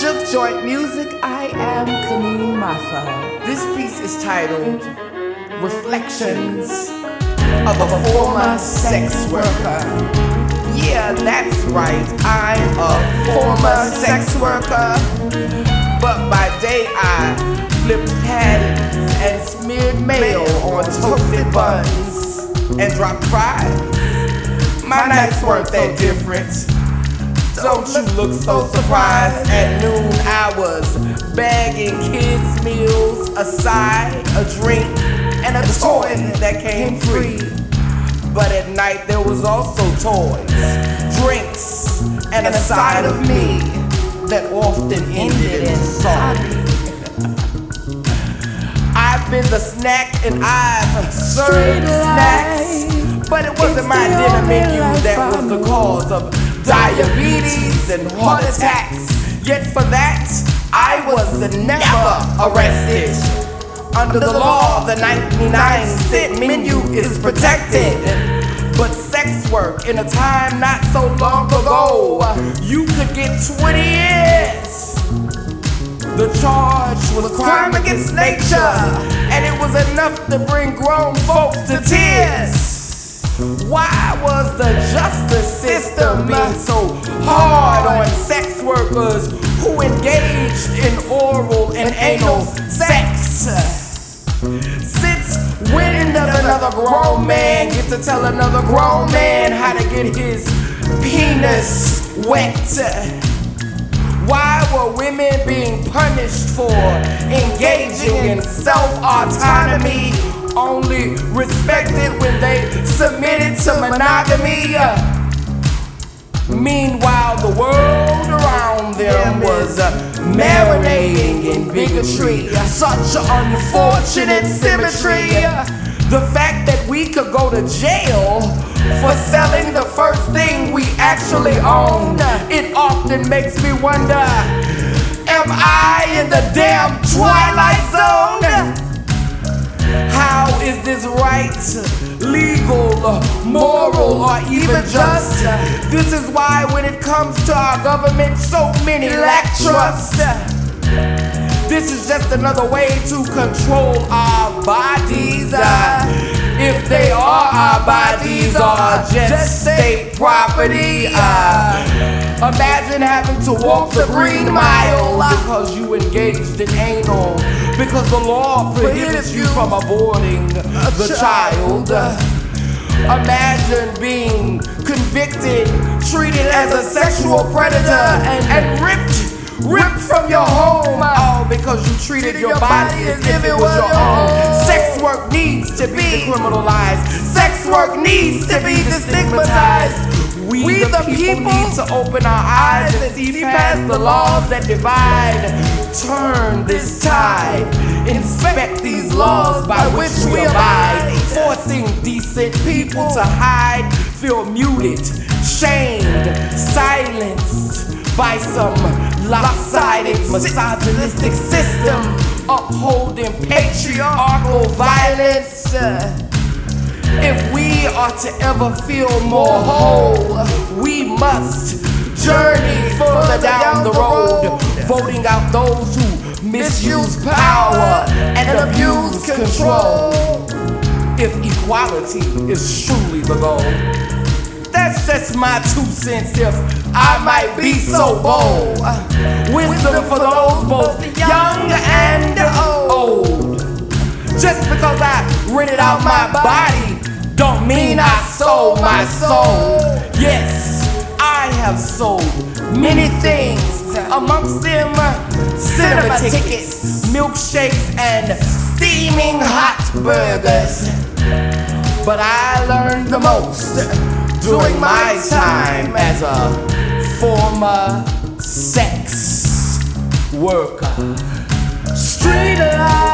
Juke Joint Music, I am Kaneen Matha. This piece is titled Reflections of a Former Sex Worker. Yeah, that's right, I'm a former sex worker. But by day I flipped patties and smeared mayo on toasted buns and dropped fries. My nights weren't that different. Don't you look so surprised? At noon, I was bagging kids' meals, a side, a drink, and a toy that came free. But at night, there was also toys, drinks, and a side of me that often ended in sorry. I've been the snack and I've served snacks, but it wasn't my dinner menu that was the cause of diabetes and heart attacks. Yet for that, I was never arrested. Under the law, the 99 cent menu is protected. But sex work in a time not so long ago, you could get 20 years. The charge was crime against nature, and it was enough to bring grown folks to tears. Why was the justice system being so hard on sex workers who engaged in oral and anal sex? Since when does another grown man get to tell another grown man how to get his penis wet? Why were women being punished for engaging in self autonomy, only respected when they submitted to monogamy? Meanwhile, the world around them was uh, marinating in bigotry. Such unfortunate symmetry. The fact that we could go to jail for selling the first thing we actually own, it often makes me wonder Am I in the damn twilight zone? How is right, legal, moral, or even just? This is why, when it comes to our government, so many lack trust. This is just another way to control our bodies. Or just state property. Uh, imagine having to walk the green mile because you engaged in anal. Because the law prohibits you from aborting the child. Imagine being convicted, treated as a sexual predator, and, and ripped ripped from your home all because you treated your body as if it was your own. Sex work needs to be decriminalized. Sex work needs to be destigmatized. We, we the, the people, need to open our eyes and see past the laws that divide. Turn this tide. Inspect these laws by which we abide. Forcing decent people to hide, feel muted, shamed, silenced by some lopsided, misogynistic system upholding patriarchal violence. If we are to ever feel more whole, we must journey further down the road, voting out those who misuse power and abuse control. If equality is truly the goal. That's just my two cents if I might be so bold. Wisdom for those both young and old. Just because I rented out my body, sold my soul. Yes, I have sold many things, amongst them cinema tickets, milkshakes, and steaming hot burgers. But I learned the most during my time as a former sex worker. Street life,